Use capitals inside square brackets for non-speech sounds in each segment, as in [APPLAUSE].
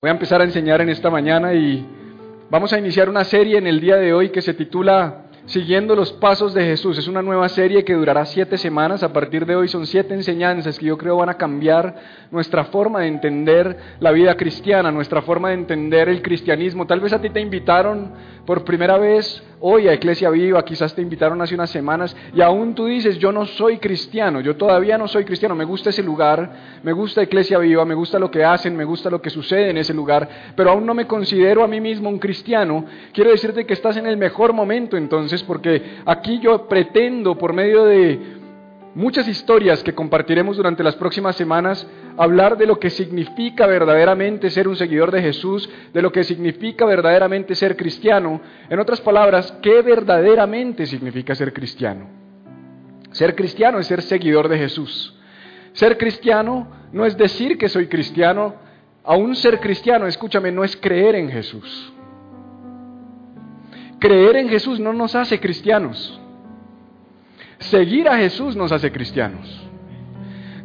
Voy a empezar a enseñar en esta mañana y vamos a iniciar una serie en el día de hoy que se titula Siguiendo los Pasos de Jesús. Es una nueva serie que durará siete semanas. A partir de hoy son siete enseñanzas que yo creo van a cambiar nuestra forma de entender la vida cristiana, nuestra forma de entender el cristianismo. Tal vez a ti te invitaron por primera vez hoy a Iglesia Viva, quizás te invitaron hace unas semanas y aún tú dices, yo no soy cristiano, yo todavía no soy cristiano, me gusta ese lugar, me gusta Iglesia Viva, me gusta lo que hacen, me gusta lo que sucede en ese lugar, pero aún no me considero a mí mismo un cristiano. Quiero decirte que estás en el mejor momento entonces, porque aquí yo pretendo por medio de muchas historias que compartiremos durante las próximas semanas, hablar de lo que significa verdaderamente ser un seguidor de Jesús, de lo que significa verdaderamente ser cristiano. En otras palabras, ¿qué verdaderamente significa ser cristiano? Ser cristiano es ser seguidor de Jesús. Ser cristiano no es decir que soy cristiano, aún ser cristiano, escúchame, no es creer en Jesús. Creer en Jesús no nos hace cristianos. Seguir a Jesús nos hace cristianos.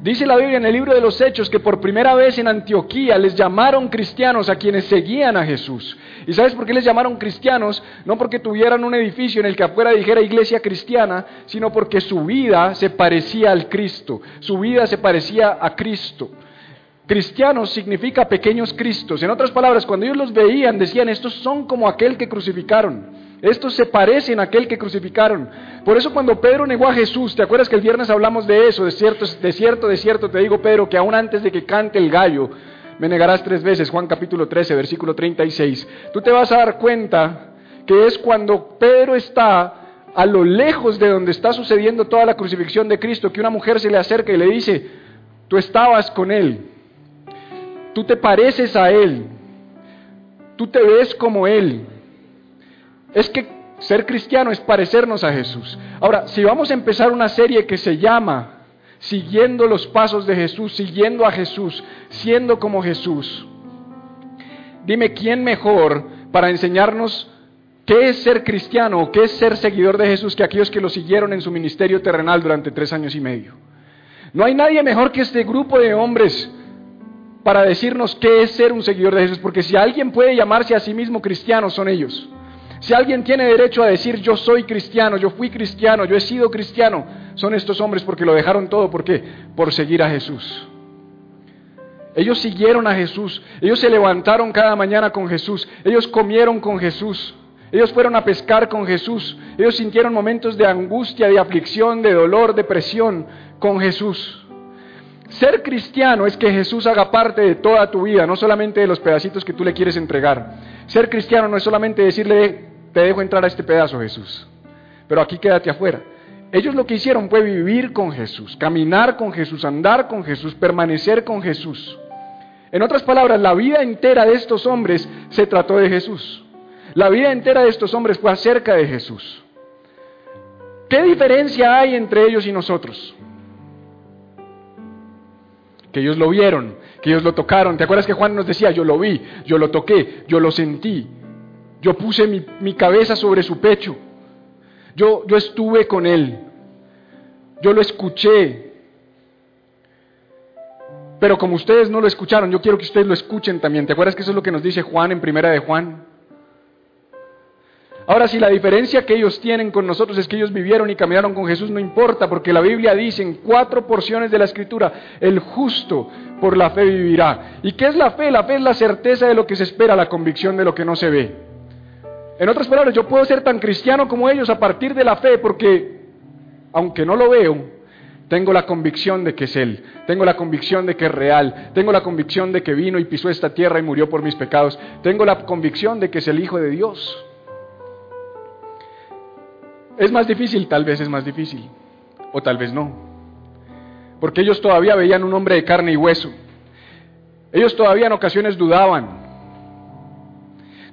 Dice la Biblia en el libro de los Hechos que por primera vez en Antioquía les llamaron cristianos a quienes seguían a Jesús. ¿Y sabes por qué les llamaron cristianos? No porque tuvieran un edificio en el que afuera dijera iglesia cristiana, sino porque su vida se parecía al Cristo, su vida se parecía a Cristo. Cristianos significa pequeños Cristos. En otras palabras, cuando ellos los veían, decían, estos son como aquel que crucificaron. Estos se parecen a aquel que crucificaron. Por eso cuando Pedro negó a Jesús, ¿te acuerdas que el viernes hablamos de eso? De cierto, de cierto, de cierto, te digo Pedro, que aún antes de que cante el gallo, me negarás tres veces, Juan capítulo 13, versículo 36. Tú te vas a dar cuenta que es cuando Pedro está a lo lejos de donde está sucediendo toda la crucifixión de Cristo, que una mujer se le acerca y le dice, tú estabas con Él, tú te pareces a Él, tú te ves como Él. Es que ser cristiano es parecernos a Jesús. Ahora, si vamos a empezar una serie que se llama Siguiendo los pasos de Jesús, siguiendo a Jesús, siendo como Jesús, dime quién mejor para enseñarnos qué es ser cristiano o qué es ser seguidor de Jesús que aquellos que lo siguieron en su ministerio terrenal durante tres años y medio. No hay nadie mejor que este grupo de hombres para decirnos qué es ser un seguidor de Jesús, porque si alguien puede llamarse a sí mismo cristiano, son ellos. Si alguien tiene derecho a decir yo soy cristiano, yo fui cristiano, yo he sido cristiano, son estos hombres porque lo dejaron todo. ¿Por qué? Por seguir a Jesús. Ellos siguieron a Jesús, ellos se levantaron cada mañana con Jesús, ellos comieron con Jesús, ellos fueron a pescar con Jesús, ellos sintieron momentos de angustia, de aflicción, de dolor, de presión con Jesús. Ser cristiano es que Jesús haga parte de toda tu vida, no solamente de los pedacitos que tú le quieres entregar. Ser cristiano no es solamente decirle, te dejo entrar a este pedazo, Jesús. Pero aquí quédate afuera. Ellos lo que hicieron fue vivir con Jesús, caminar con Jesús, andar con Jesús, permanecer con Jesús. En otras palabras, la vida entera de estos hombres se trató de Jesús. La vida entera de estos hombres fue acerca de Jesús. ¿Qué diferencia hay entre ellos y nosotros? Que ellos lo vieron, que ellos lo tocaron. ¿Te acuerdas que Juan nos decía, yo lo vi, yo lo toqué, yo lo sentí? Yo puse mi, cabeza sobre su pecho. Yo, yo estuve con él. Yo lo escuché. Pero como ustedes no lo escucharon, yo quiero que ustedes lo escuchen también. ¿Te acuerdas que eso es lo que nos dice Juan en primera de Juan? Ahora, si la diferencia que ellos tienen con nosotros es que ellos vivieron y caminaron con Jesús, no importa, porque la Biblia dice en cuatro porciones de la Escritura, el justo por la fe vivirá. ¿Y qué es la fe? La fe es la certeza de lo que se espera, la convicción de lo que no se ve. En otras palabras, yo puedo ser tan cristiano como ellos a partir de la fe porque, aunque no lo veo, tengo la convicción de que es Él, tengo la convicción de que es real, tengo la convicción de que vino y pisó esta tierra y murió por mis pecados, tengo la convicción de que es el Hijo de Dios. ¿Es más difícil? Tal vez es más difícil, o tal vez no, porque ellos todavía veían un hombre de carne y hueso, ellos todavía en ocasiones dudaban,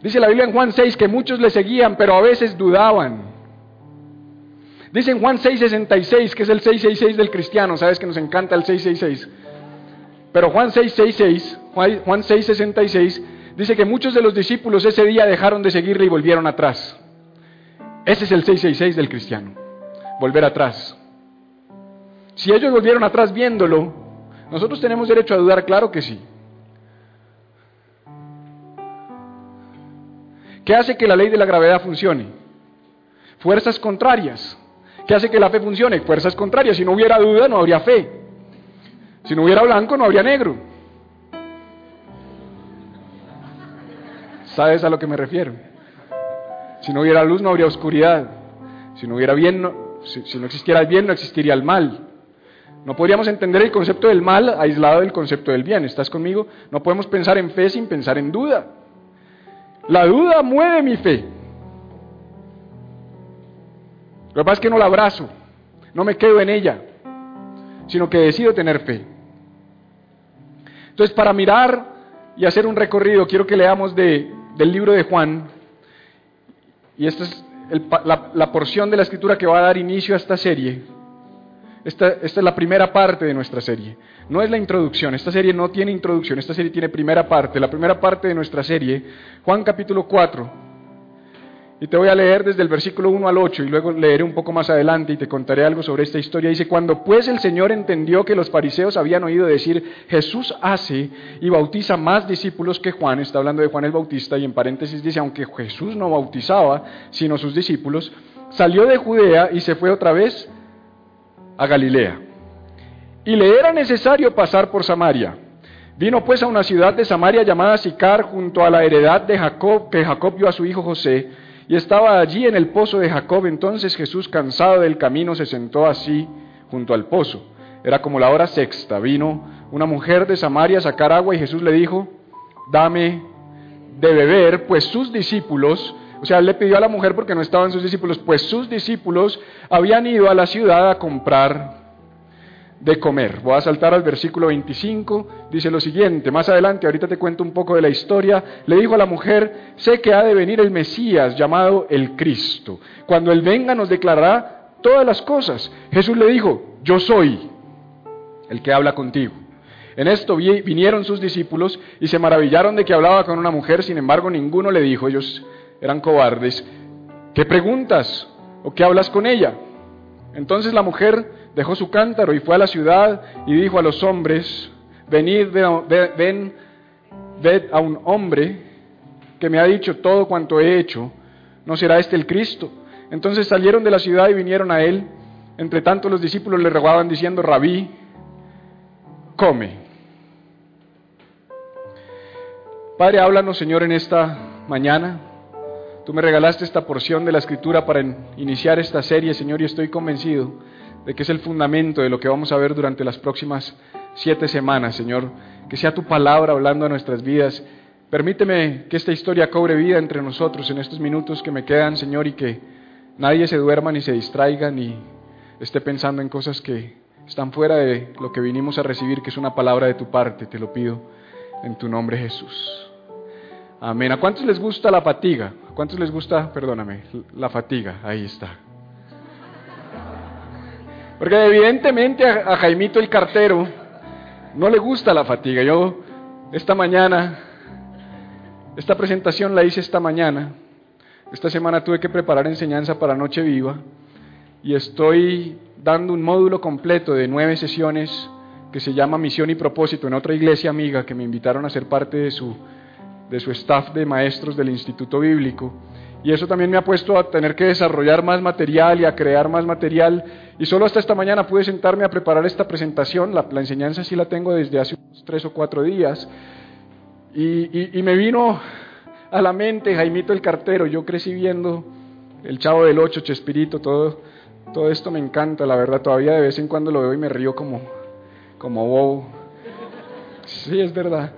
Dice la Biblia en Juan 6 que muchos le seguían, pero a veces dudaban. Dice en Juan 6:66, que es el 666 del cristiano, sabes que nos encanta el 666. Pero Juan 6:66, Juan 6:66, dice que muchos de los discípulos ese día dejaron de seguirle y volvieron atrás. Ese es el 666 del cristiano, volver atrás. Si ellos volvieron atrás viéndolo, nosotros tenemos derecho a dudar, claro que sí. ¿Qué hace que la ley de la gravedad funcione? Fuerzas contrarias. ¿Qué hace que la fe funcione? Fuerzas contrarias. Si no hubiera duda, no habría fe. Si no hubiera blanco, no habría negro. ¿Sabes a lo que me refiero? Si no hubiera luz, no habría oscuridad. Si no hubiera bien, si, no existiera el bien, no existiría el mal. No podríamos entender el concepto del mal aislado del concepto del bien. ¿Estás conmigo? No podemos pensar en fe sin pensar en duda. La duda mueve mi fe. Lo que pasa es que no la abrazo, no me quedo en ella, sino que decido tener fe. Entonces, para mirar y hacer un recorrido, quiero que leamos de, del libro de Juan, y esta es la, porción de la escritura que va a dar inicio a esta serie. Esta, es la primera parte de nuestra serie. No es la introducción, esta serie no tiene introducción, esta serie tiene primera parte. La primera parte de nuestra serie, Juan capítulo 4, y te voy a leer desde el versículo 1 al 8 y luego leeré un poco más adelante y te contaré algo sobre esta historia. Dice, cuando pues el Señor entendió que los fariseos habían oído decir, Jesús hace y bautiza más discípulos que Juan, está hablando de Juan el Bautista y en paréntesis dice, aunque Jesús no bautizaba, sino sus discípulos, salió de Judea y se fue otra vez a Galilea. Y le era necesario pasar por Samaria. Vino pues a una ciudad de Samaria llamada Sicar, junto a la heredad de Jacob, que Jacob vio a su hijo José y estaba allí en el pozo de Jacob. Entonces Jesús, cansado del camino, se sentó así junto al pozo. Era como la hora sexta. Vino una mujer de Samaria a sacar agua y Jesús le dijo, dame de beber, pues sus discípulos, o sea, él le pidió a la mujer porque no estaban sus discípulos, pues sus discípulos habían ido a la ciudad a comprar de comer. Voy a saltar al versículo 25, dice lo siguiente, más adelante, ahorita te cuento un poco de la historia, le dijo a la mujer, sé que ha de venir el Mesías llamado el Cristo. Cuando Él venga nos declarará todas las cosas. Jesús le dijo, yo soy el que habla contigo. En esto vinieron sus discípulos y se maravillaron de que hablaba con una mujer, sin embargo ninguno le dijo, ellos eran cobardes, ¿qué preguntas o qué hablas con ella? Entonces la mujer dejó su cántaro y fue a la ciudad y dijo a los hombres, venid, ven, ved a un hombre que me ha dicho todo cuanto he hecho, ¿no será este el Cristo? Entonces salieron de la ciudad y vinieron a él. Entre tanto los discípulos le rogaban diciendo, rabí, come. Padre, háblanos Señor en esta mañana. Tú me regalaste esta porción de la escritura para iniciar esta serie, Señor, y estoy convencido de que es el fundamento de lo que vamos a ver durante las próximas siete semanas, Señor. Que sea tu palabra hablando a nuestras vidas. Permíteme que esta historia cobre vida entre nosotros en estos minutos que me quedan, Señor, y que nadie se duerma ni se distraiga ni esté pensando en cosas que están fuera de lo que vinimos a recibir, que es una palabra de tu parte. Te lo pido en tu nombre, Jesús. Amén. ¿A cuántos les gusta la fatiga? ¿A cuántos les gusta, perdóname, la fatiga? Ahí está. Porque evidentemente a, Jaimito el cartero no le gusta la fatiga. Yo esta mañana, esta presentación la hice esta mañana. Esta semana tuve que preparar enseñanza para Noche Viva y estoy dando un módulo completo de nueve sesiones que se llama Misión y Propósito en otra iglesia amiga que me invitaron a ser parte de su, de su staff de maestros del Instituto Bíblico. Y eso también me ha puesto a tener que desarrollar más material y a crear más material. Y solo hasta esta mañana pude sentarme a preparar esta presentación. La, enseñanza sí la tengo desde hace tres o cuatro días. Y, me vino a la mente Jaimito el cartero. Yo crecí viendo el Chavo del Ocho, Chespirito, todo, todo esto me encanta, la verdad. Todavía de vez en cuando lo veo y me río como, como bobo. Sí, es verdad.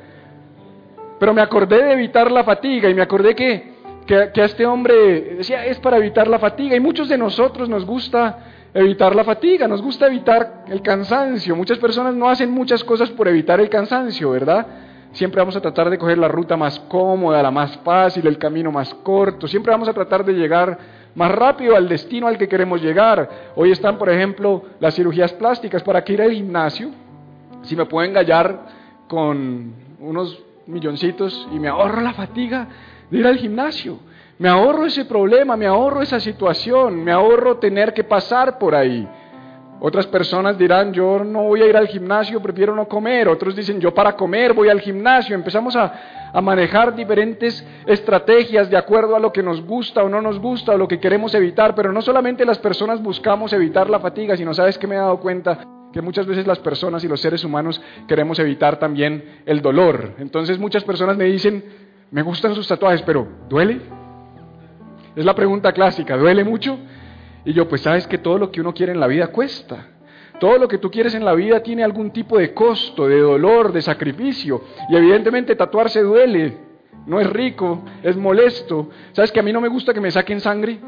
Pero me acordé de evitar la fatiga y me acordé que que, a este hombre decía es para evitar la fatiga y muchos de nosotros nos gusta evitar la fatiga, nos gusta evitar el cansancio. Muchas personas no hacen muchas cosas por evitar el cansancio, ¿verdad? Siempre vamos a tratar de coger la ruta más cómoda, la más fácil, el camino más corto. Siempre vamos a tratar de llegar más rápido al destino al que queremos llegar. Hoy están, por ejemplo, las cirugías plásticas. ¿Para que ir al gimnasio? Si me puedo engallar con unos milloncitos y me ahorro la fatiga, de ir al gimnasio. Me ahorro ese problema, me ahorro esa situación, me ahorro tener que pasar por ahí. Otras personas dirán, yo no voy a ir al gimnasio, prefiero no comer. Otros dicen, yo para comer voy al gimnasio. Empezamos a, a, manejar diferentes estrategias de acuerdo a lo que nos gusta o no nos gusta o lo que queremos evitar. Pero no solamente las personas buscamos evitar la fatiga, sino sabes que me he dado cuenta que muchas veces las personas y los seres humanos queremos evitar también el dolor. Entonces muchas personas me dicen, me gustan sus tatuajes, pero ¿duele? Es la pregunta clásica, ¿duele mucho? Y yo, pues sabes que todo lo que uno quiere en la vida cuesta. Todo lo que tú quieres en la vida tiene algún tipo de costo, de dolor, de sacrificio. Y evidentemente tatuarse duele. No es rico, es molesto. ¿Sabes que a mí no me gusta que me saquen sangre?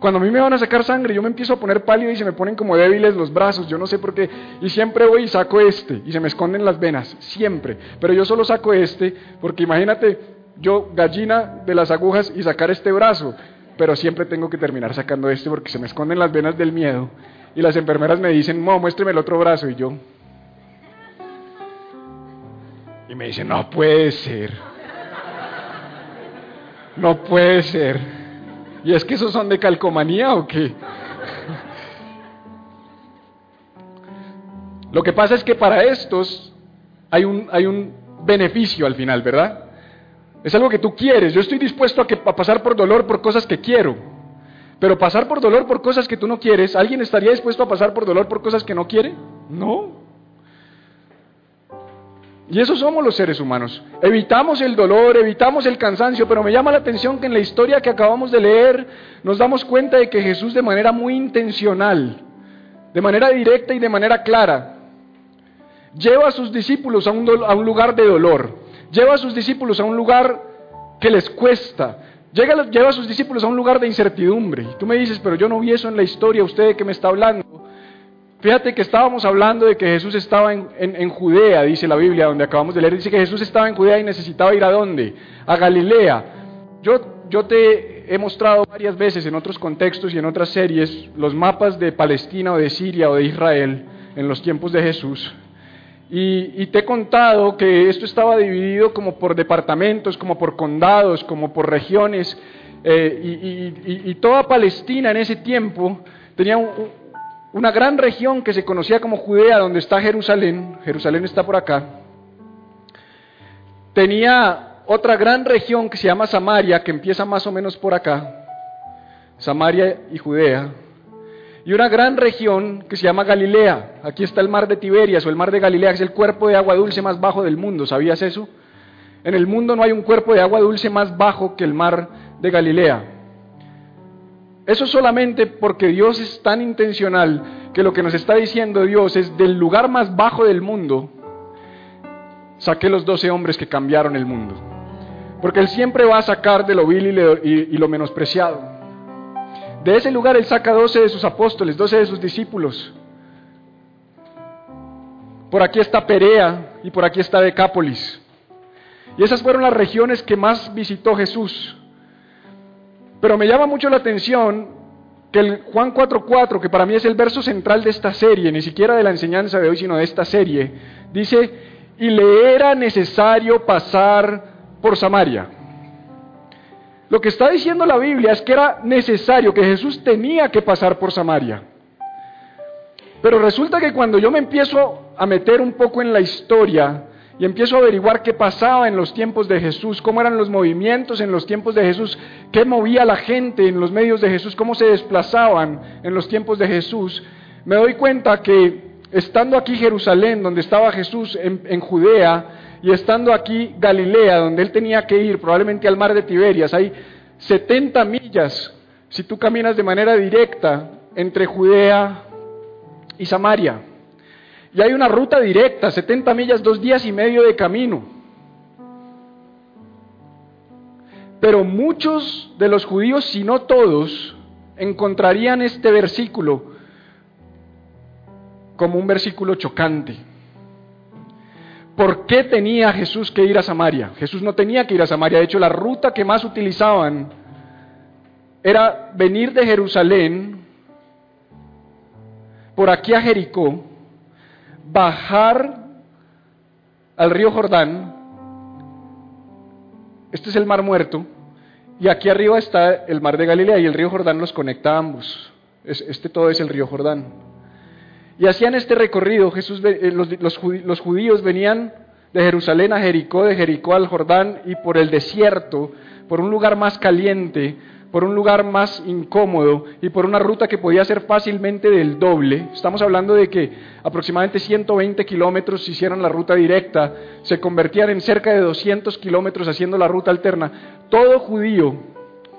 Cuando a mí me van a sacar sangre, yo me empiezo a poner pálido y se me ponen como débiles los brazos, yo no sé por qué. Y siempre voy y saco este y se me esconden las venas, siempre. Pero yo solo saco este porque imagínate yo gallina de las agujas y sacar este brazo pero siempre tengo que terminar sacando este porque se me esconden las venas del miedo. Y las enfermeras me dicen, no, muéstreme el otro brazo. Y yo. Y me dicen, no puede ser. No puede ser. ¿Y es que esos son de calcomanía o qué? Lo que pasa es que para estos hay un, hay un beneficio al final, ¿verdad? Es algo que tú quieres. Yo estoy dispuesto a, que, a pasar por dolor por cosas que quiero. Pero pasar por dolor por cosas que tú no quieres, ¿alguien estaría dispuesto a pasar por dolor por cosas que no quiere? No. Y eso somos los seres humanos. Evitamos el dolor, evitamos el cansancio, pero me llama la atención que en la historia que acabamos de leer nos damos cuenta de que Jesús de manera muy intencional, de manera directa y de manera clara, lleva a sus discípulos a un, a un lugar de dolor lleva a sus discípulos a un lugar que les cuesta, lleva a sus discípulos a un lugar de incertidumbre. Y tú me dices, pero yo no vi eso en la historia, usted de qué me está hablando. Fíjate que estábamos hablando de que Jesús estaba en, Judea, dice la Biblia, donde acabamos de leer, dice que Jesús estaba en Judea y necesitaba ir a dónde? A Galilea. Yo, te he mostrado varias veces en otros contextos y en otras series los mapas de Palestina o de Siria o de Israel en los tiempos de Jesús. Y, te he contado que esto estaba dividido como por departamentos, como por condados, como por regiones. Eh, y, toda Palestina en ese tiempo tenía una gran región que se conocía como Judea, donde está Jerusalén. Jerusalén está por acá. Tenía otra gran región que se llama Samaria, que empieza más o menos por acá. Samaria y Judea y una gran región que se llama Galilea. Aquí está el mar de Tiberias o el mar de Galilea, que es el cuerpo de agua dulce más bajo del mundo. ¿Sabías eso? En el mundo no hay un cuerpo de agua dulce más bajo que el mar de Galilea. Eso solamente porque Dios es tan intencional que lo que nos está diciendo Dios es del lugar más bajo del mundo, saqué los doce hombres que cambiaron el mundo. Porque Él siempre va a sacar de lo vil y, y lo menospreciado. De ese lugar Él saca doce de sus apóstoles, doce de sus discípulos. Por aquí está Perea y por aquí está Decápolis. Y esas fueron las regiones que más visitó Jesús. Pero me llama mucho la atención que el Juan 4.4, que para mí es el verso central de esta serie, ni siquiera de la enseñanza de hoy, sino de esta serie, dice, y le era necesario pasar por Samaria. Lo que está diciendo la Biblia es que era necesario, que Jesús tenía que pasar por Samaria. Pero resulta que cuando yo me empiezo a meter un poco en la historia y empiezo a averiguar qué pasaba en los tiempos de Jesús, cómo eran los movimientos en los tiempos de Jesús, qué movía la gente en los medios de Jesús, cómo se desplazaban en los tiempos de Jesús, me doy cuenta que estando aquí Jerusalén, donde estaba Jesús en, en Judea, y estando aquí Galilea, donde él tenía que ir, probablemente al mar de Tiberias, hay 70 millas si tú caminas de manera directa entre Judea y Samaria. Y hay una ruta directa, 70 millas, dos días y medio de camino. Pero muchos de los judíos, si no todos, encontrarían este versículo como un versículo chocante. ¿Por qué tenía Jesús que ir a Samaria? Jesús no tenía que ir a Samaria. De hecho, la ruta que más utilizaban era venir de Jerusalén por aquí a Jericó, bajar al río Jordán. Este es el mar muerto. Y aquí arriba está el mar de Galilea y el río Jordán los conecta a ambos. Este todo es el río Jordán. Y hacían este recorrido. Jesús, eh, los, los judíos venían de Jerusalén a Jericó, de Jericó al Jordán y por el desierto, por un lugar más caliente, por un lugar más incómodo y por una ruta que podía ser fácilmente del doble. Estamos hablando de que aproximadamente 120 kilómetros si hicieran la ruta directa, se convertían en cerca de 200 kilómetros haciendo la ruta alterna. Todo judío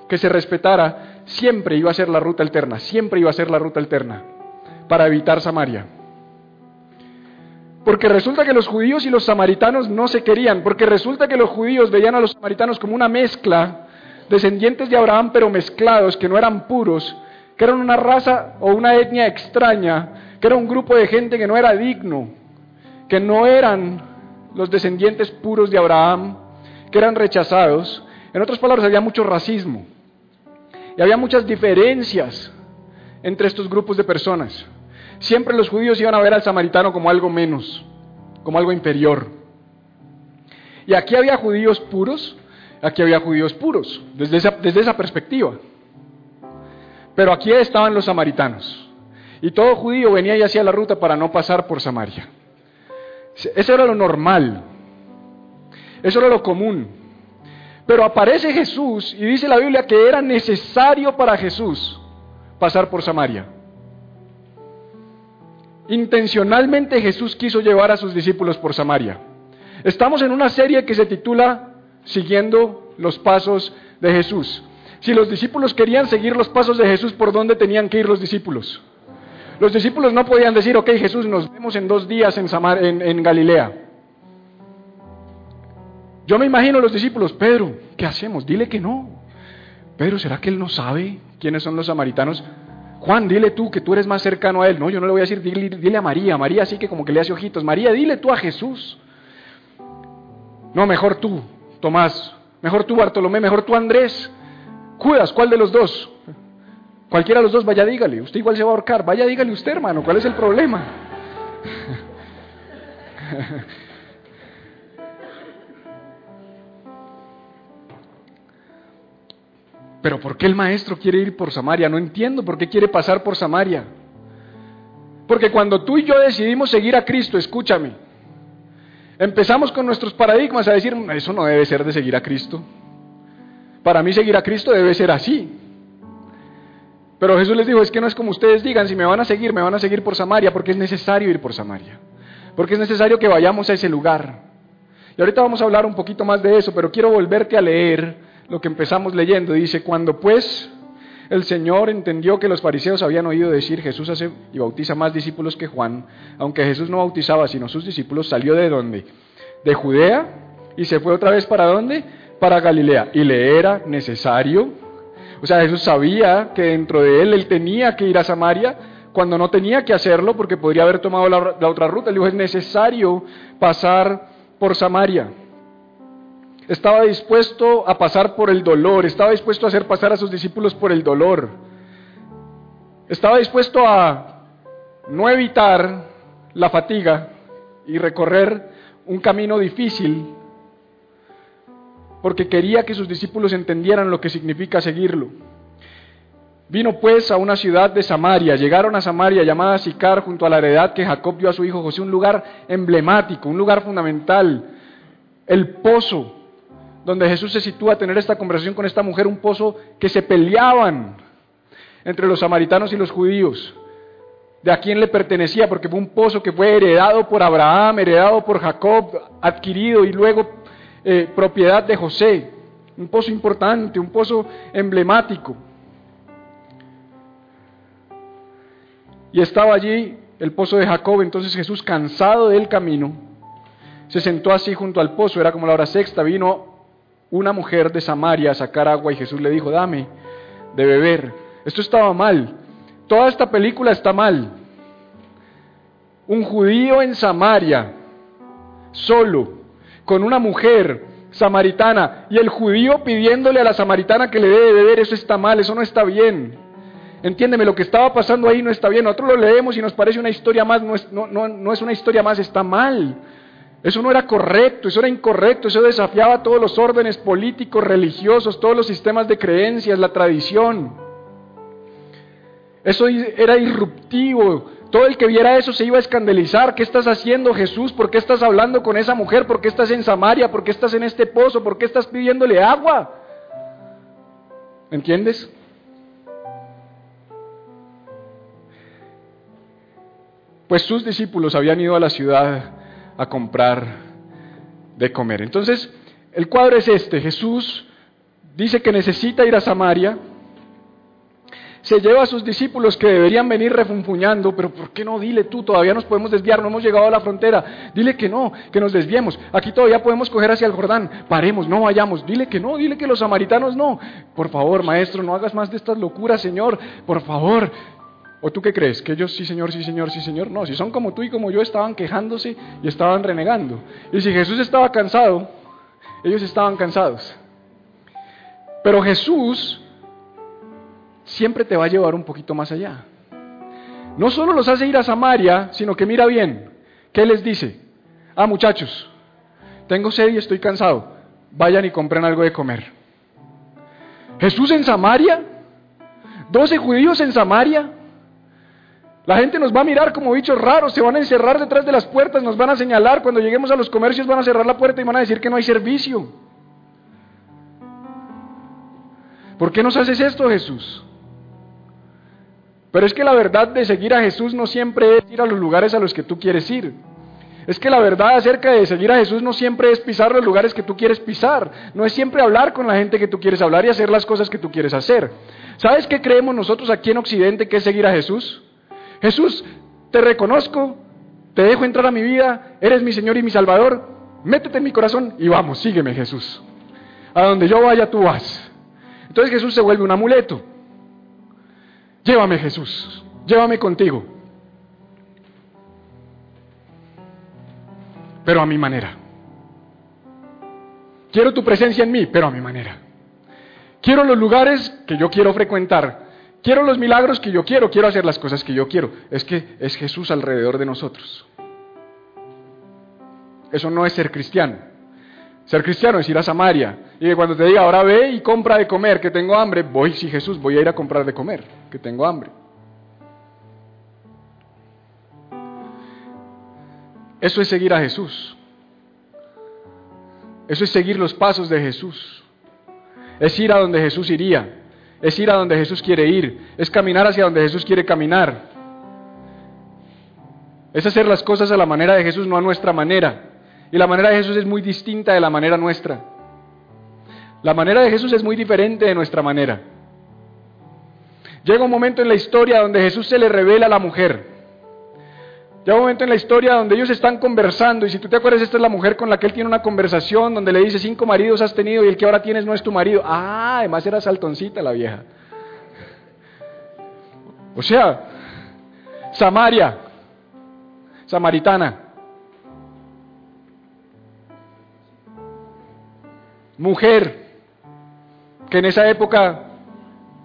que se respetara siempre iba a ser la ruta alterna, siempre iba a ser la ruta alterna para evitar Samaria. Porque resulta que los judíos y los samaritanos no se querían, porque resulta que los judíos veían a los samaritanos como una mezcla descendientes de Abraham pero mezclados, que no eran puros, que eran una raza o una etnia extraña, que era un grupo de gente que no era digno, que no eran los descendientes puros de Abraham, que eran rechazados. En otras palabras, había mucho racismo y había muchas diferencias entre estos grupos de personas. Siempre los judíos iban a ver al samaritano como algo menos, como algo inferior. Y aquí había judíos puros Aquí había judíos puros, desde esa, desde esa perspectiva. Pero aquí estaban los samaritanos. Y todo judío venía y hacía la ruta para no pasar por Samaria. Eso era lo normal. Eso era lo común. Pero aparece Jesús y dice la Biblia que era necesario para Jesús pasar por Samaria. Intencionalmente Jesús quiso llevar a sus discípulos por Samaria. Estamos en una serie que se titula siguiendo los pasos de Jesús. Si los discípulos querían seguir los pasos de Jesús, ¿por dónde tenían que ir los discípulos? Los discípulos no podían decir, ok Jesús, nos vemos en dos días en, en, Galilea. Yo me imagino los discípulos, Pedro, ¿qué hacemos? Dile que no. Pedro, ¿será que él no sabe quiénes son los samaritanos? Juan, dile tú que tú eres más cercano a él. No, yo no le voy a decir, dile, dile a María. María sí que como que le hace ojitos. María, dile tú a Jesús. No, mejor tú. Tomás, mejor tú Bartolomé, mejor tú Andrés, Judas, ¿cuál de los dos? Cualquiera de los dos, vaya dígale, usted igual se va a ahorcar, vaya dígale usted hermano, ¿cuál es el problema? [LAUGHS] Pero ¿por qué el maestro quiere ir por Samaria? No entiendo por qué quiere pasar por Samaria. Porque cuando tú y yo decidimos seguir a Cristo, escúchame, Empezamos con nuestros paradigmas a decir, eso no debe ser de seguir a Cristo. Para mí seguir a Cristo debe ser así. Pero Jesús les dijo, es que no es como ustedes digan, si me van a seguir, me van a seguir por Samaria, porque es necesario ir por Samaria. Porque es necesario que vayamos a ese lugar. Y ahorita vamos a hablar un poquito más de eso, pero quiero volverte a leer lo que empezamos leyendo. Dice, cuando pues el Señor entendió que los fariseos habían oído decir Jesús hace y bautiza más discípulos que Juan, aunque Jesús no bautizaba sino sus discípulos, salió de dónde? De Judea y se fue otra vez para dónde? Para Galilea. Y le era necesario. O sea, Jesús sabía que dentro de él él tenía que ir a Samaria cuando no tenía que hacerlo porque podría haber tomado la, la otra ruta. Él dijo, es necesario pasar por Samaria estaba dispuesto a pasar por el dolor, estaba dispuesto a hacer pasar a sus discípulos por el dolor, estaba dispuesto a no evitar la fatiga y recorrer un camino difícil, porque quería que sus discípulos entendieran lo que significa seguirlo. Vino pues a una ciudad de Samaria, llegaron a Samaria llamada Sicar junto a la heredad que Jacob dio a su hijo José, un lugar emblemático, un lugar fundamental, el pozo donde Jesús se sitúa a tener esta conversación con esta mujer, un pozo que se peleaban entre los samaritanos y los judíos, de a quién le pertenecía, porque fue un pozo que fue heredado por Abraham, heredado por Jacob, adquirido y luego eh, propiedad de José. Un pozo importante, un pozo emblemático. Y estaba allí el pozo de Jacob, entonces Jesús, cansado del camino, se sentó así junto al pozo, era como la hora sexta, vino una mujer de Samaria a sacar agua y Jesús le dijo, dame de beber. Esto estaba mal. Toda esta película está mal. Un judío en Samaria, solo, con una mujer samaritana, y el judío pidiéndole a la samaritana que le dé de beber, eso está mal, eso no está bien. Entiéndeme, lo que estaba pasando ahí no está bien. Nosotros lo leemos y nos parece una historia más, no es, no, no es una historia más, está mal. Eso no era correcto, eso era incorrecto, eso desafiaba todos los órdenes políticos, religiosos, todos los sistemas de creencias, la tradición. Eso era irruptivo, Todo el que viera eso se iba a escandalizar. ¿Qué estás haciendo Jesús? ¿Por qué estás hablando con esa mujer? ¿Por qué estás en Samaria? ¿Por qué estás en este pozo? ¿Por qué estás pidiéndole agua? ¿Entiendes? Pues sus discípulos habían ido a la ciudad a comprar de comer. Entonces, el cuadro es este. Jesús dice que necesita ir a Samaria se lleva a sus discípulos que deberían venir refunfuñando, pero ¿por qué no? Dile tú, todavía nos podemos desviar, no hemos llegado a la frontera. Dile que no, que nos desviemos. Aquí todavía podemos coger hacia el Jordán. Paremos, no vayamos. Dile que no, dile que los samaritanos no. Por favor, maestro, no hagas más de estas locuras, Señor. Por favor. ¿O tú qué crees? ¿Que ellos sí, Señor, sí, Señor, sí, Señor? No, si son como tú y como yo, estaban quejándose y estaban renegando. Y si Jesús estaba cansado, ellos estaban cansados. Pero Jesús siempre te va a llevar un poquito más allá. No solo los hace ir a Samaria, sino que mira bien, ¿qué les dice? Ah, muchachos, tengo sed y estoy cansado, vayan y compren algo de comer. Jesús en Samaria, doce judíos en Samaria, la gente nos va a mirar como bichos raros, se van a encerrar detrás de las puertas, nos van a señalar, cuando lleguemos a los comercios van a cerrar la puerta y van a decir que no hay servicio. ¿Por qué nos haces esto, Jesús? Pero es que la verdad de seguir a Jesús no siempre es ir a los lugares a los que tú quieres ir. Es que la verdad acerca de seguir a Jesús no siempre es pisar los lugares que tú quieres pisar. No es siempre hablar con la gente que tú quieres hablar y hacer las cosas que tú quieres hacer. ¿Sabes qué creemos nosotros aquí en Occidente que es seguir a Jesús? Jesús, te reconozco, te dejo entrar a mi vida, eres mi Señor y mi Salvador, métete en mi corazón y vamos, sígueme Jesús. A donde yo vaya tú vas. Entonces Jesús se vuelve un amuleto. Llévame Jesús, llévame contigo. Pero a mi manera. Quiero tu presencia en mí, pero a mi manera. Quiero los lugares que yo quiero frecuentar. Quiero los milagros que yo quiero. Quiero hacer las cosas que yo quiero. Es que es Jesús alrededor de nosotros. Eso no es ser cristiano. Ser cristiano es ir a Samaria y que cuando te diga, ahora ve y compra de comer, que tengo hambre, voy, sí Jesús, voy a ir a comprar de comer, que tengo hambre. Eso es seguir a Jesús. Eso es seguir los pasos de Jesús. Es ir a donde Jesús iría. Es ir a donde Jesús quiere ir. Es caminar hacia donde Jesús quiere caminar. Es hacer las cosas a la manera de Jesús, no a nuestra manera. Y la manera de Jesús es muy distinta de la manera nuestra. La manera de Jesús es muy diferente de nuestra manera. Llega un momento en la historia donde Jesús se le revela a la mujer. Llega un momento en la historia donde ellos están conversando y si tú te acuerdas, esta es la mujer con la que él tiene una conversación donde le dice, cinco maridos has tenido y el que ahora tienes no es tu marido. Ah, además era saltoncita la vieja. O sea, Samaria, samaritana. Mujer, que en esa época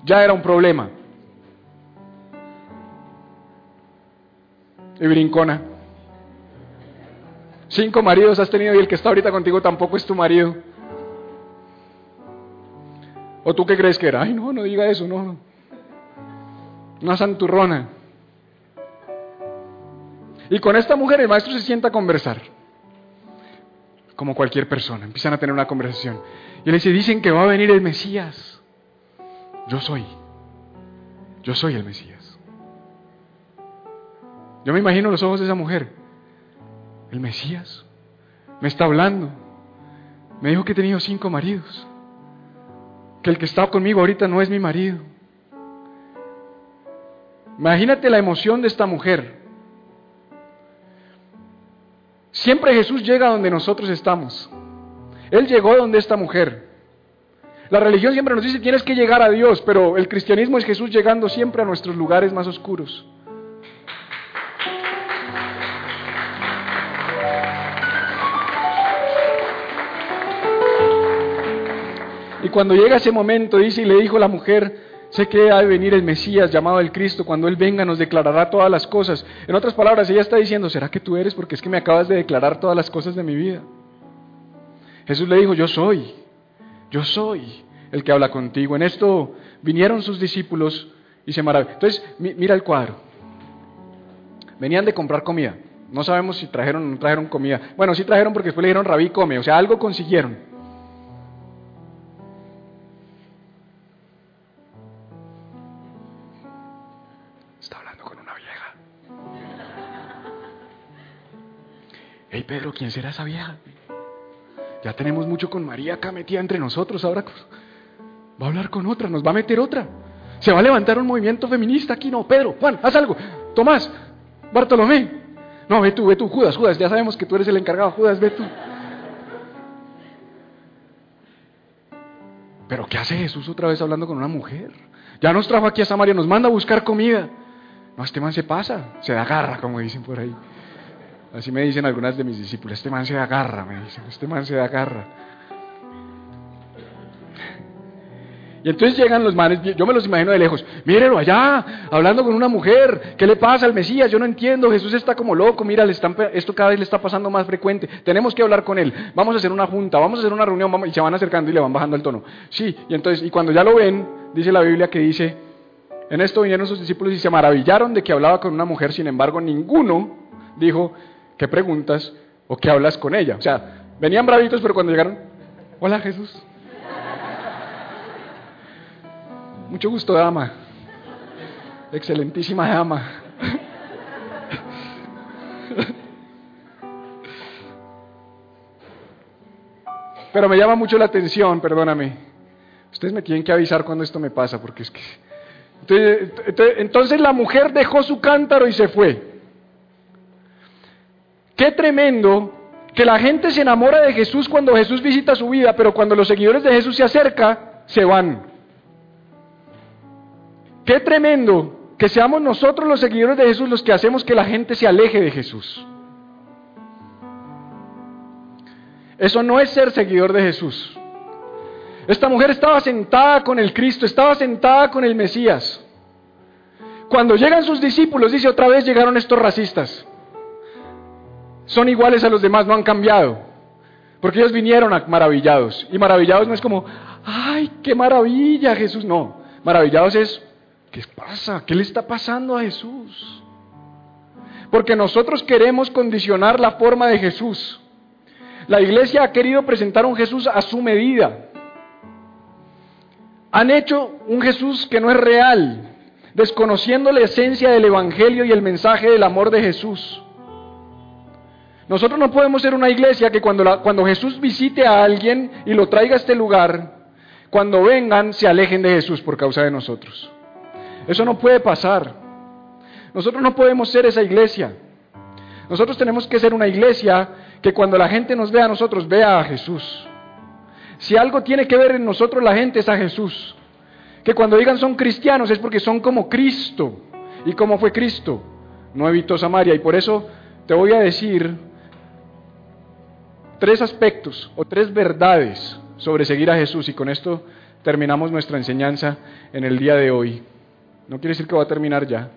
ya era un problema. Y brincona. Cinco maridos has tenido y el que está ahorita contigo tampoco es tu marido. ¿O tú qué crees que era? Ay, no, no diga eso, no. Una santurrona. Y con esta mujer el maestro se sienta a conversar. Como cualquier persona. Empiezan a tener una conversación. Y le dice, dicen que va a venir el Mesías. Yo soy. Yo soy el Mesías. Yo me imagino los ojos de esa mujer. El Mesías me está hablando. Me dijo que he tenido cinco maridos. Que el que está conmigo ahorita no es mi marido. Imagínate la emoción de esta mujer. Siempre Jesús llega donde nosotros estamos. Él llegó donde esta mujer. La religión siempre nos dice tienes que llegar a Dios, pero el cristianismo es Jesús llegando siempre a nuestros lugares más oscuros. Y cuando llega ese momento, dice y le dijo la mujer, sé que ha de venir el Mesías llamado el Cristo, cuando Él venga nos declarará todas las cosas. En otras palabras, ella está diciendo, ¿será que tú eres? Porque es que me acabas de declarar todas las cosas de mi vida. Jesús le dijo, yo soy, yo soy el que habla contigo. En esto vinieron sus discípulos y se maravillaron. Entonces, mira el cuadro. Venían de comprar comida. No sabemos si trajeron o no trajeron comida. Bueno, sí trajeron porque después le dijeron, Rabí, come. O sea, algo consiguieron. Hey Pedro, ¿quién será esa vieja? Ya tenemos mucho con María acá metida entre nosotros. Ahora va a hablar con otra, nos va a meter otra. Se va a levantar un movimiento feminista aquí. No, Pedro, Juan, haz algo. Tomás, Bartolomé, no, ve tú, ve tú, Judas, Judas, ya sabemos que tú eres el encargado, Judas, ve tú. Pero ¿qué hace Jesús otra vez hablando con una mujer? Ya nos trajo aquí a Samaria, nos manda a buscar comida. No, este man se pasa, se agarra, como dicen por ahí. Así me dicen algunas de mis discípulos, este man se agarra, me dicen, este man se agarra. Y entonces llegan los manes, yo me los imagino de lejos, mírelo allá, hablando con una mujer, ¿qué le pasa al Mesías? Yo no entiendo, Jesús está como loco, mira, esto cada vez le está pasando más frecuente, tenemos que hablar con él, vamos a hacer una junta, vamos a hacer una reunión, y se van acercando y le van bajando el tono. Sí, y entonces, y cuando ya lo ven, dice la Biblia que dice, en esto vinieron sus discípulos y se maravillaron de que hablaba con una mujer, sin embargo, ninguno dijo, ¿qué preguntas o qué hablas con ella? O sea, venían bravitos, pero cuando llegaron, hola Jesús. Mucho gusto, dama. Excelentísima dama. Pero me llama mucho la atención, perdóname. Ustedes me tienen que avisar cuando esto me pasa, porque es que... Entonces, la mujer dejó su cántaro y se fue. Qué tremendo que la gente se enamora de Jesús cuando Jesús visita su vida, pero cuando los seguidores de Jesús se acercan, se van. Qué tremendo que seamos nosotros los seguidores de Jesús los que hacemos que la gente se aleje de Jesús. Eso no es ser seguidor de Jesús. Esta mujer estaba sentada con el Cristo, estaba sentada con el Mesías. Cuando llegan sus discípulos, dice otra vez llegaron estos racistas. Son iguales a los demás, no han cambiado. Porque ellos vinieron maravillados. Y maravillados no es como, ay, qué maravilla Jesús. No, maravillados es, ¿Qué pasa? ¿Qué le está pasando a Jesús? Porque nosotros queremos condicionar la forma de Jesús. La iglesia ha querido presentar un Jesús a su medida. Han hecho un Jesús que no es real, desconociendo la esencia del Evangelio y el mensaje del amor de Jesús. Nosotros no podemos ser una iglesia que cuando, cuando Jesús visite a alguien y lo traiga a este lugar, cuando vengan se alejen de Jesús por causa de nosotros. Eso no puede pasar. Nosotros no podemos ser esa iglesia. Nosotros tenemos que ser una iglesia que cuando la gente nos vea a nosotros, vea a Jesús. Si algo tiene que ver en nosotros la gente es a Jesús. Que cuando digan son cristianos es porque son como Cristo. ¿Y como fue Cristo? No evitó Samaria. Y por eso te voy a decir tres aspectos o tres verdades sobre seguir a Jesús. Y con esto terminamos nuestra enseñanza en el día de hoy. No quiere decir que va a terminar ya.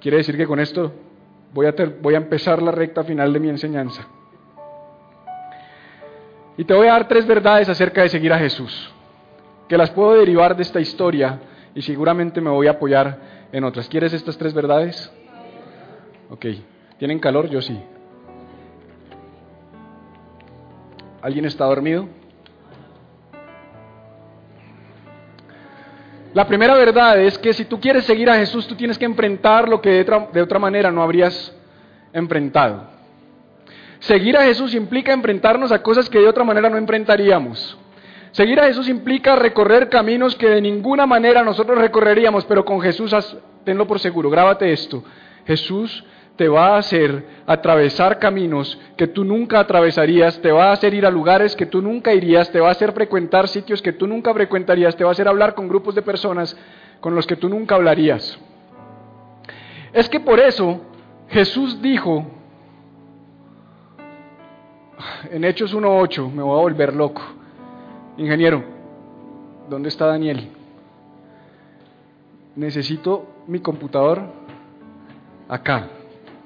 Quiere decir que con esto voy a, voy a empezar la recta final de mi enseñanza. Y te voy a dar tres verdades acerca de seguir a Jesús, que las puedo derivar de esta historia y seguramente me voy a apoyar en otras. ¿Quieres estas tres verdades? Ok. ¿Tienen calor? Yo sí. ¿Alguien está dormido? La primera verdad es que si tú quieres seguir a Jesús, tú tienes que enfrentar lo que de otra, manera no habrías enfrentado. Seguir a Jesús implica enfrentarnos a cosas que de otra manera no enfrentaríamos. Seguir a Jesús implica recorrer caminos que de ninguna manera nosotros recorreríamos, pero con Jesús, tenlo por seguro, grábate esto. Jesús te va a hacer atravesar caminos que tú nunca atravesarías, te va a hacer ir a lugares que tú nunca irías, te va a hacer frecuentar sitios que tú nunca frecuentarías, te va a hacer hablar con grupos de personas con los que tú nunca hablarías. Es que por eso Jesús dijo, en Hechos 1.8, me voy a volver loco, ingeniero, ¿dónde está Daniel? Necesito mi computador acá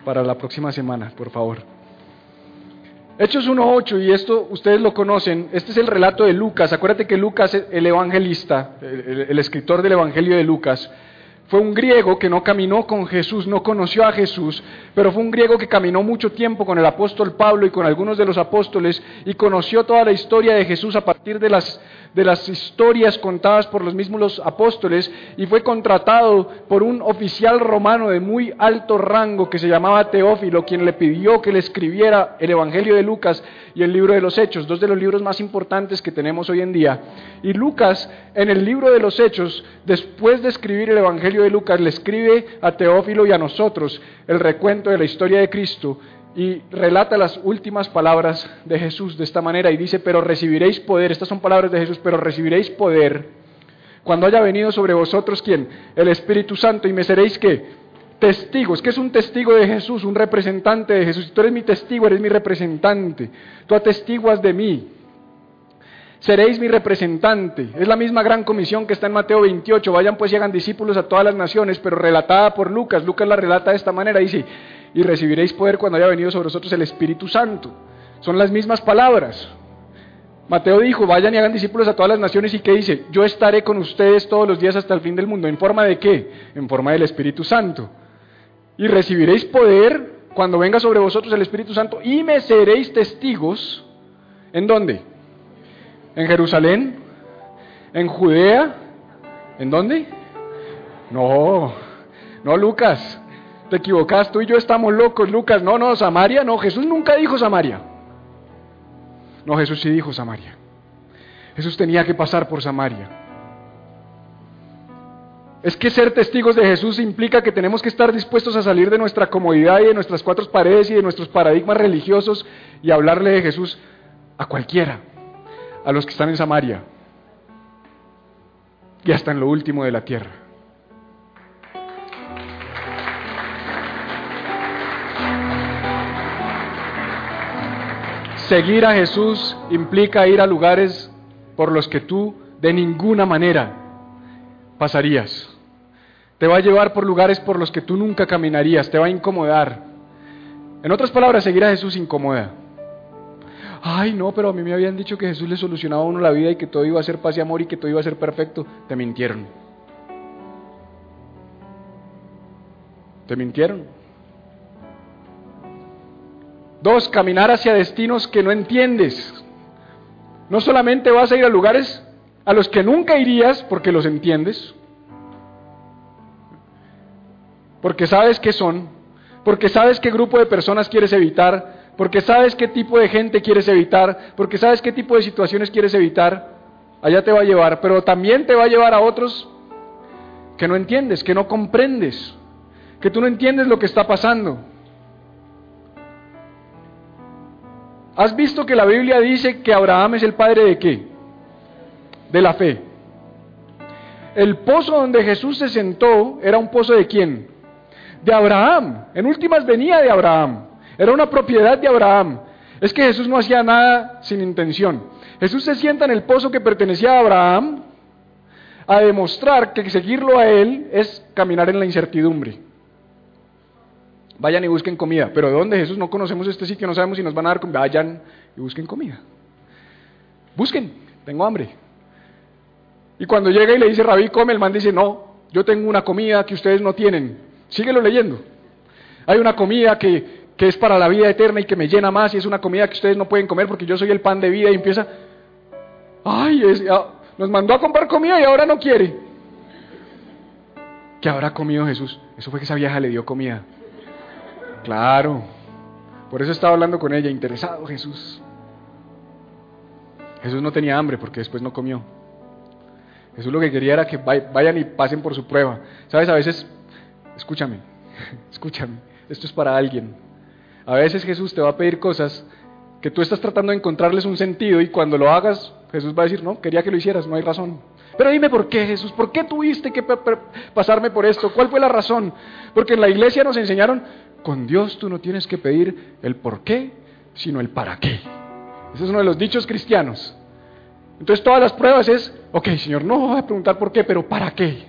para la próxima semana, por favor. Hechos 1.8, y esto ustedes lo conocen, este es el relato de Lucas. Acuérdate que Lucas, el evangelista, el, escritor del Evangelio de Lucas, fue un griego que no caminó con Jesús, no conoció a Jesús, pero fue un griego que caminó mucho tiempo con el apóstol Pablo y con algunos de los apóstoles y conoció toda la historia de Jesús a partir de las de las historias contadas por los mismos apóstoles y fue contratado por un oficial romano de muy alto rango que se llamaba Teófilo, quien le pidió que le escribiera el Evangelio de Lucas y el libro de los Hechos, dos de los libros más importantes que tenemos hoy en día. Y Lucas, en el libro de los Hechos, después de escribir el Evangelio de Lucas, le escribe a Teófilo y a nosotros el recuento de la historia de Cristo y relata las últimas palabras de Jesús de esta manera y dice, pero recibiréis poder, estas son palabras de Jesús, pero recibiréis poder cuando haya venido sobre vosotros quién? El Espíritu Santo y me seréis qué? Testigos. ¿Qué es un testigo de Jesús? Un representante de Jesús. Tú eres mi testigo, eres mi representante. Tú atestiguas de mí. Seréis mi representante. Es la misma gran comisión que está en Mateo 28. Vayan pues y hagan discípulos a todas las naciones, pero relatada por Lucas. Lucas la relata de esta manera. Dice, y recibiréis poder cuando haya venido sobre vosotros el Espíritu Santo. Son las mismas palabras. Mateo dijo, vayan y hagan discípulos a todas las naciones y que dice, yo estaré con ustedes todos los días hasta el fin del mundo. ¿En forma de qué? En forma del Espíritu Santo. Y recibiréis poder cuando venga sobre vosotros el Espíritu Santo y me seréis testigos. ¿En dónde? ¿En Jerusalén? ¿En Judea? ¿En dónde? No, no Lucas. Te equivocas, tú y yo estamos locos, Lucas. No, no, Samaria, no, Jesús nunca dijo Samaria. No, Jesús sí dijo Samaria. Jesús tenía que pasar por Samaria. Es que ser testigos de Jesús implica que tenemos que estar dispuestos a salir de nuestra comodidad y de nuestras cuatro paredes y de nuestros paradigmas religiosos y hablarle de Jesús a cualquiera, a los que están en Samaria y hasta en lo último de la tierra. Seguir a Jesús implica ir a lugares por los que tú de ninguna manera pasarías. Te va a llevar por lugares por los que tú nunca caminarías, te va a incomodar. En otras palabras, seguir a Jesús incomoda. Ay, no, pero a mí me habían dicho que Jesús le solucionaba a uno la vida y que todo iba a ser paz y amor y que todo iba a ser perfecto. Te mintieron. Te mintieron. Dos, caminar hacia destinos que no entiendes. No solamente vas a ir a lugares a los que nunca irías porque los entiendes, porque sabes qué son, porque sabes qué grupo de personas quieres evitar, porque sabes qué tipo de gente quieres evitar, porque sabes qué tipo de situaciones quieres evitar, allá te va a llevar, pero también te va a llevar a otros que no entiendes, que no comprendes, que tú no entiendes lo que está pasando. ¿Has visto que la Biblia dice que Abraham es el padre de qué? De la fe. El pozo donde Jesús se sentó era un pozo de quién? De Abraham. En últimas venía de Abraham. Era una propiedad de Abraham. Es que Jesús no hacía nada sin intención. Jesús se sienta en el pozo que pertenecía a Abraham a demostrar que seguirlo a él es caminar en la incertidumbre vayan y busquen comida. Pero ¿de dónde Jesús? No conocemos este sitio, no sabemos si nos van a dar comida. Vayan y busquen comida. Busquen, tengo hambre. Y cuando llega y le dice, Rabí, come, el man dice, no, yo tengo una comida que ustedes no tienen. Síguelo leyendo. Hay una comida que, que es para la vida eterna y que me llena más y es una comida que ustedes no pueden comer porque yo soy el pan de vida y empieza, ay, nos mandó a comprar comida y ahora no quiere. ¿Qué habrá comido Jesús? Eso fue que esa vieja le dio comida. Claro. Por eso estaba hablando con ella, interesado Jesús. Jesús no tenía hambre porque después no comió. Jesús lo que quería era que vayan y pasen por su prueba. Sabes, a veces, escúchame, [LAUGHS] escúchame, esto es para alguien. A veces Jesús te va a pedir cosas que tú estás tratando de encontrarles un sentido y cuando lo hagas, Jesús va a decir, no, quería que lo hicieras, no hay razón. Pero dime por qué, Jesús, ¿por qué tuviste que pasarme por esto? ¿Cuál fue la razón? Porque en la iglesia nos enseñaron, con Dios tú no tienes que pedir el por qué, sino el para qué. Ese es uno de los dichos cristianos. Entonces todas las pruebas es, ok, Señor, no voy a preguntar por qué, pero ¿para qué?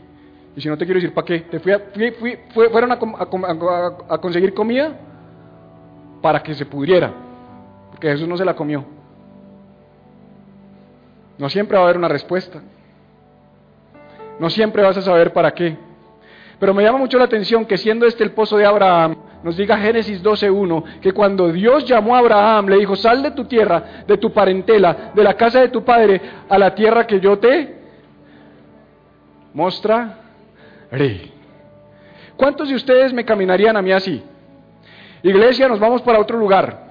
Y si no te quiero decir para qué, ¿te fui fueron a, conseguir comida? Para que se pudriera, porque Jesús no se la comió. No siempre va a haber una respuesta. No siempre vas a saber para qué. Pero me llama mucho la atención que siendo este el pozo de Abraham, nos diga Génesis 12.1, que cuando Dios llamó a Abraham, le dijo, sal de tu tierra, de tu parentela, de la casa de tu padre, a la tierra que yo te mostraré. ¿Cuántos de ustedes me caminarían a mí así? Iglesia, nos vamos para otro lugar.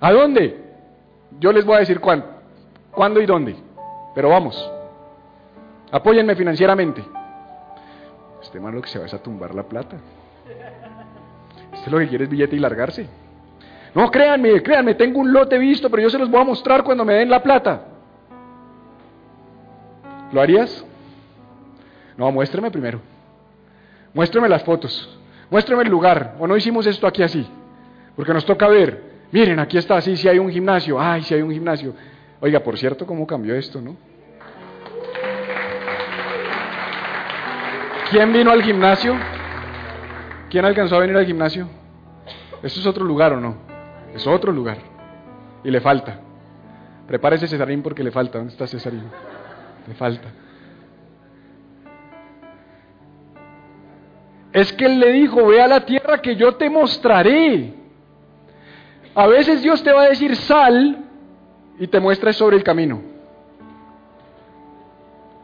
¿A dónde? Yo les voy a decir cuándo, cuándo y dónde. Pero vamos. Apóyenme financieramente. Este man lo que se va a tumbar la plata. Este lo que quiere es billete y largarse. No, créanme, créanme, tengo un lote visto, pero yo se los voy a mostrar cuando me den la plata. ¿Lo harías? No, muéstreme primero. Muéstreme las fotos. Muéstreme el lugar. O no hicimos esto aquí así. Porque nos toca ver. Miren, aquí está, sí, sí hay un gimnasio. Ay, sí hay un gimnasio. Oiga, por cierto, ¿cómo cambió esto, no? ¿Quién vino al gimnasio? ¿Quién alcanzó a venir al gimnasio? ¿Eso es otro lugar o no? Es otro lugar. Y le falta. Prepárese Cesarín porque le falta. ¿Dónde está Cesarín? Le falta. Es que él le dijo, ve a la tierra que yo te mostraré. A veces Dios te va a decir, sal y te muestra sobre el camino.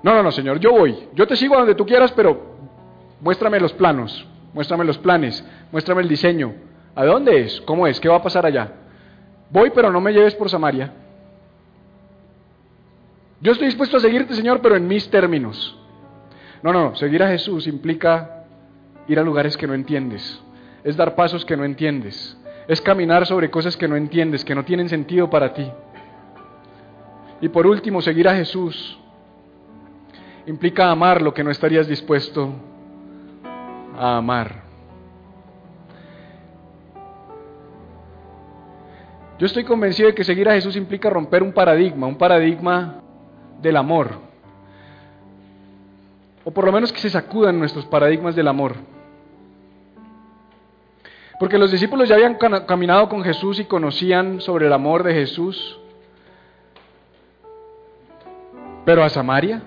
No, no, no, Señor, yo voy. Yo te sigo a donde tú quieras, pero muéstrame los planos, muéstrame los planes, muéstrame el diseño. ¿A dónde es? ¿Cómo es? ¿Qué va a pasar allá? Voy, pero no me lleves por Samaria. Yo estoy dispuesto a seguirte, Señor, pero en mis términos. No, no, seguir a Jesús implica ir a lugares que no entiendes, es dar pasos que no entiendes, es caminar sobre cosas que no entiendes, que no tienen sentido para ti. Y por último, seguir a Jesús implica amar lo que no estarías dispuesto a amar. Yo estoy convencido de que seguir a Jesús implica romper un paradigma, un paradigma del amor. O por lo menos que se sacudan nuestros paradigmas del amor. Porque los discípulos ya habían caminado con Jesús y conocían sobre el amor de Jesús. Pero a Samaria,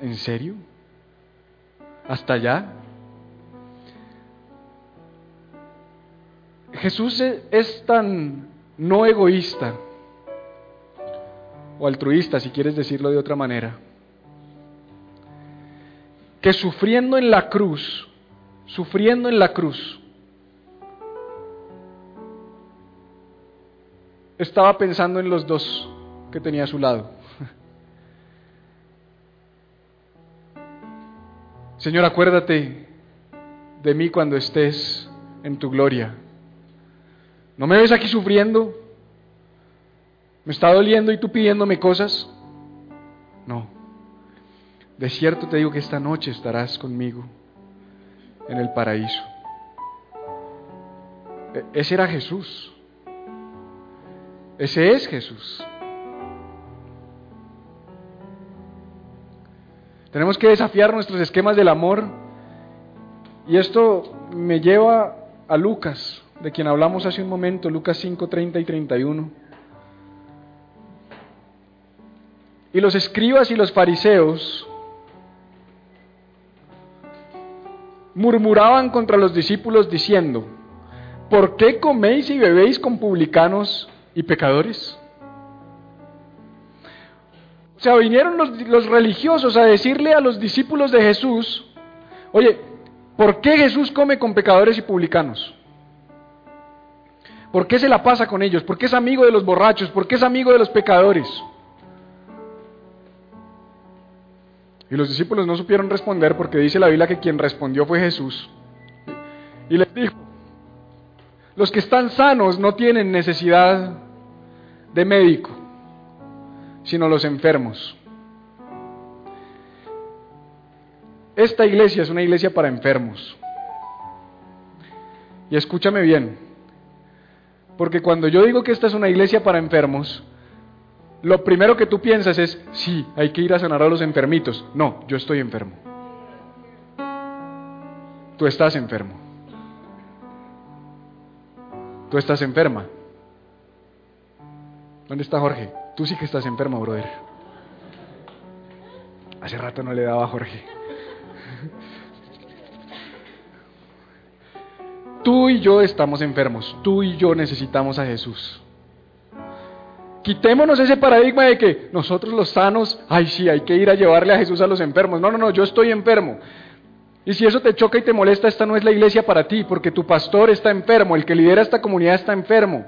¿en serio? ¿Hasta allá? Jesús e-, es tan no egoísta o altruista, si quieres decirlo de otra manera, que sufriendo en la cruz, sufriendo en la cruz, estaba pensando en los dos que tenía a su lado. Señor, acuérdate de mí cuando estés en tu gloria. ¿No me ves aquí sufriendo? ¿Me está doliendo y tú pidiéndome cosas? No. De cierto te digo que esta noche estarás conmigo en el paraíso. E-, ese era Jesús. Ese es Jesús. Tenemos que desafiar nuestros esquemas del amor. Y esto me lleva a Lucas, de quien hablamos hace un momento, Lucas 5, 30 y 31. Y los escribas y los fariseos murmuraban contra los discípulos diciendo, ¿por qué coméis y bebéis con publicanos y pecadores? O sea, vinieron los, religiosos a decirle a los discípulos de Jesús, oye, ¿por qué Jesús come con pecadores y publicanos? ¿Por qué se la pasa con ellos? ¿Por qué es amigo de los borrachos? ¿Por qué es amigo de los pecadores? Y los discípulos no supieron responder porque dice la Biblia que quien respondió fue Jesús. Y les dijo, los que están sanos no tienen necesidad de médico, sino los enfermos. Esta iglesia es una iglesia para enfermos. Y escúchame bien, porque cuando yo digo que esta es una iglesia para enfermos, lo primero que tú piensas es, sí, hay que ir a sanar a los enfermitos. No, yo estoy enfermo. Tú estás enfermo tú estás enferma. ¿Dónde está Jorge? Tú sí que estás enferma, brother. Hace rato no le daba a Jorge. Tú y yo estamos enfermos. Tú y yo necesitamos a Jesús. Quitémonos ese paradigma de que nosotros los sanos, ay sí, hay que ir a llevarle a Jesús a los enfermos. No, no, no, yo estoy enfermo. Y si eso te choca y te molesta, esta no es la iglesia para ti, porque tu pastor está enfermo, el que lidera esta comunidad está enfermo.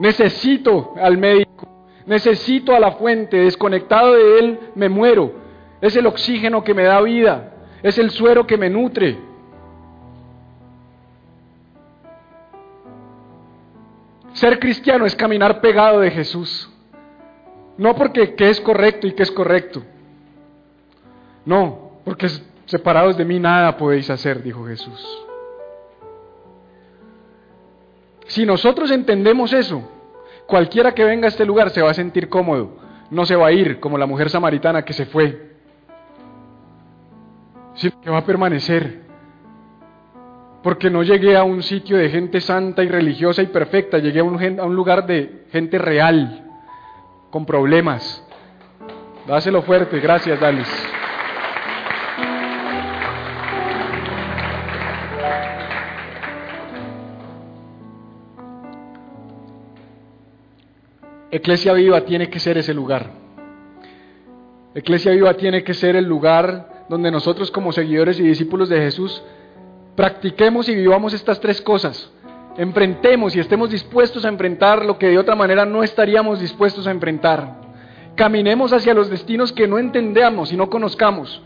Necesito al médico, necesito a la fuente, desconectado de él me muero. Es el oxígeno que me da vida, es el suero que me nutre. Ser cristiano es caminar pegado de Jesús. No porque es correcto y qué es correcto. No, porque separados de mí nada podéis hacer, dijo Jesús. Si nosotros entendemos eso, cualquiera que venga a este lugar se va a sentir cómodo, no se va a ir como la mujer samaritana que se fue, sino que va a permanecer. Porque no llegué a un sitio de gente santa y religiosa y perfecta, llegué a un, lugar de gente real, con problemas. Dáselo fuerte, gracias, Dalis. Eclesia Viva tiene que ser ese lugar. Eclesia Viva tiene que ser el lugar donde nosotros como seguidores y discípulos de Jesús practiquemos y vivamos estas tres cosas. Enfrentemos y estemos dispuestos a enfrentar lo que de otra manera no estaríamos dispuestos a enfrentar. Caminemos hacia los destinos que no entendamos y no conozcamos.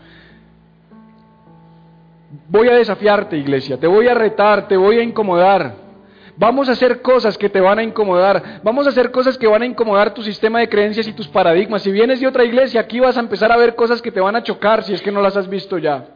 Voy a desafiarte, iglesia, te voy a retar, te voy a incomodar. Vamos a hacer cosas que te van a incomodar. Vamos a hacer cosas que van a incomodar tu sistema de creencias y tus paradigmas. Si vienes de otra iglesia, aquí vas a empezar a ver cosas que te van a chocar si es que no las has visto ya.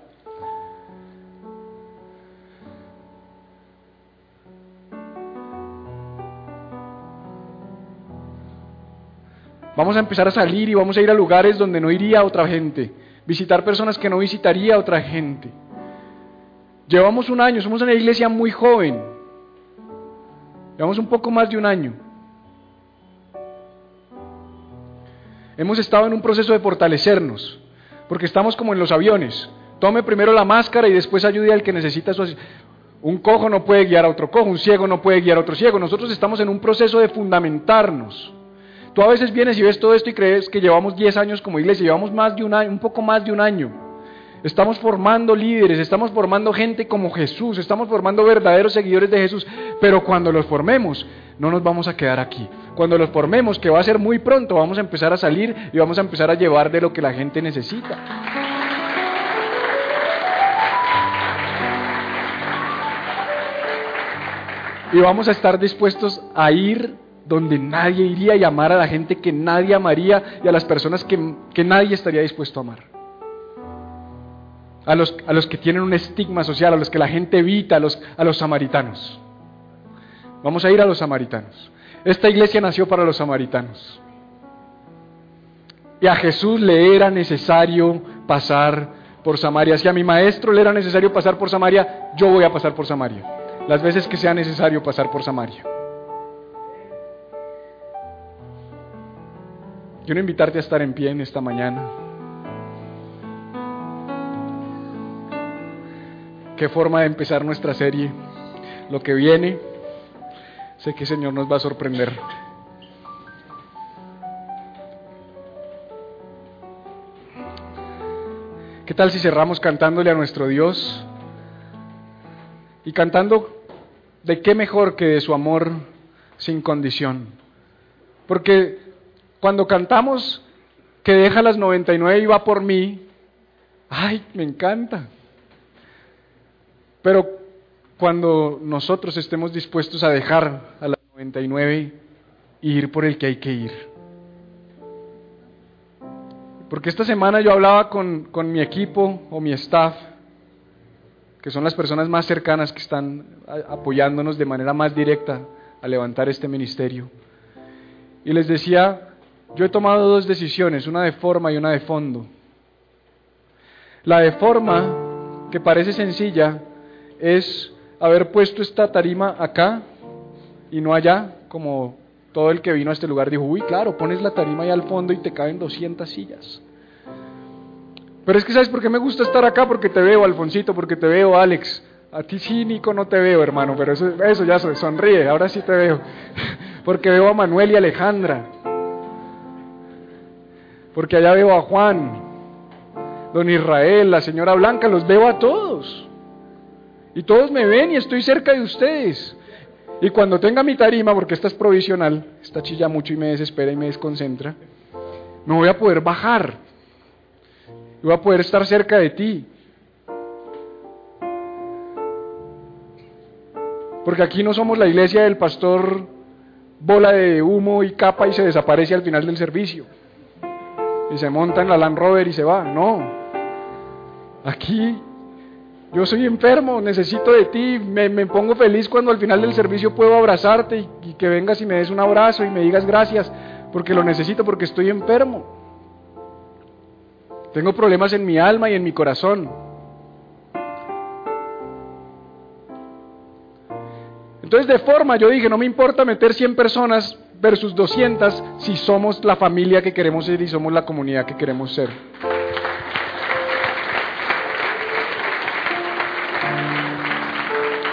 Vamos a empezar a salir y vamos a ir a lugares donde no iría otra gente. Visitar personas que no visitaría otra gente. Llevamos un año, somos una iglesia muy joven. Llevamos un poco más de un año. Hemos estado en un proceso de fortalecernos, porque estamos como en los aviones. Tome primero la máscara y después ayude al que necesita su Un cojo no puede guiar a otro cojo, un ciego no puede guiar a otro ciego. Nosotros estamos en un proceso de fundamentarnos. Tú a veces vienes y ves todo esto y crees que llevamos 10 años como iglesia, llevamos más de un año, un poco más de un año. Estamos formando líderes, estamos formando gente como Jesús, estamos formando verdaderos seguidores de Jesús, pero cuando los formemos, no nos vamos a quedar aquí. Cuando los formemos, que va a ser muy pronto, vamos a empezar a salir y vamos a empezar a llevar de lo que la gente necesita. Y vamos a estar dispuestos a ir donde nadie iría y amar a la gente que nadie amaría y a las personas que, que nadie estaría dispuesto a amar a los, a los que tienen un estigma social, a los que la gente evita, a los, a los samaritanos. Vamos a ir a los samaritanos. Esta iglesia nació para los samaritanos. Y a Jesús le era necesario pasar por Samaria. Si a mi maestro le era necesario pasar por Samaria, yo voy a pasar por Samaria. Las veces que sea necesario pasar por Samaria. Quiero invitarte a estar en pie en esta mañana. Qué forma de empezar nuestra serie. Lo que viene, sé que el Señor nos va a sorprender. ¿Qué tal si cerramos cantándole a nuestro Dios? Y cantando de qué mejor que de su amor sin condición. Porque cuando cantamos que deja las 99 y va por mí, ay, me encanta. Pero cuando nosotros estemos dispuestos a dejar a las 99 y ir por el que hay que ir. Porque esta semana yo hablaba con, con mi equipo o mi staff, que son las personas más cercanas que están apoyándonos de manera más directa a levantar este ministerio. Y les decía, yo he tomado dos decisiones, una de forma y una de fondo. La de forma, que parece sencilla, es haber puesto esta tarima acá y no allá, como todo el que vino a este lugar dijo, uy, claro, pones la tarima ahí al fondo y te caben 200 sillas. Pero es que, ¿sabes por qué me gusta estar acá? Porque te veo, Alfonsito, porque te veo, Alex, A ti cínico no te veo, hermano, pero eso, eso ya sonríe, ahora sí te veo. [LAUGHS] Porque veo a Manuel y Alejandra. Porque allá veo a Juan, don Israel, la señora Blanca, los veo a todos. Y todos me ven y estoy cerca de ustedes. Y cuando tenga mi tarima, porque esta es provisional, esta chilla mucho y me desespera y me desconcentra, me voy a poder bajar. Y voy a poder estar cerca de ti. Porque aquí no somos la iglesia del pastor bola de humo y capa y se desaparece al final del servicio. Y se monta en la Land Rover y se va. No. Aquí yo soy enfermo, necesito de ti. Me, pongo feliz cuando al final del servicio puedo abrazarte y, y que vengas y me des un abrazo y me digas gracias porque lo necesito, porque estoy enfermo. Tengo problemas en mi alma y en mi corazón. Entonces de forma yo dije, no me importa meter 100 personas versus 200 si somos la familia que queremos ser y somos la comunidad que queremos ser.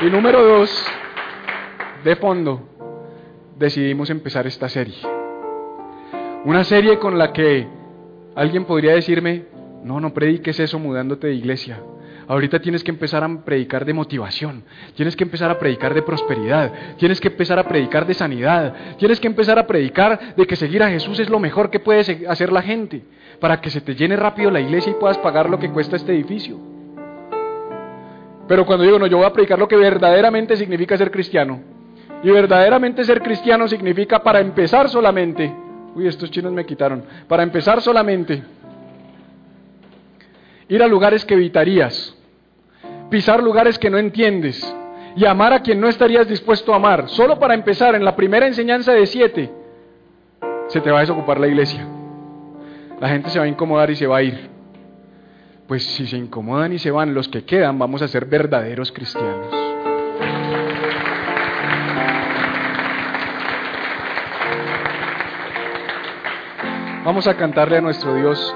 Y número dos, de fondo, decidimos empezar esta serie. Una serie con la que alguien podría decirme, no, no prediques eso mudándote de iglesia. Ahorita tienes que empezar a predicar de motivación, tienes que empezar a predicar de prosperidad, tienes que empezar a predicar de sanidad, tienes que empezar a predicar de que seguir a Jesús es lo mejor que puede hacer la gente, para que se te llene rápido la iglesia y puedas pagar lo que cuesta este edificio. Pero cuando digo, no, yo voy a predicar lo que verdaderamente significa ser cristiano. Y verdaderamente ser cristiano significa para empezar solamente, uy, estos chinos me quitaron, para empezar solamente ir a lugares que evitarías, pisar lugares que no entiendes y amar a quien no estarías dispuesto a amar. Solo para empezar, en la primera enseñanza de siete, se te va a desocupar la iglesia. La gente se va a incomodar y se va a ir. Pues si se incomodan y se van, los que quedan vamos a ser verdaderos cristianos. Vamos a cantarle a nuestro Dios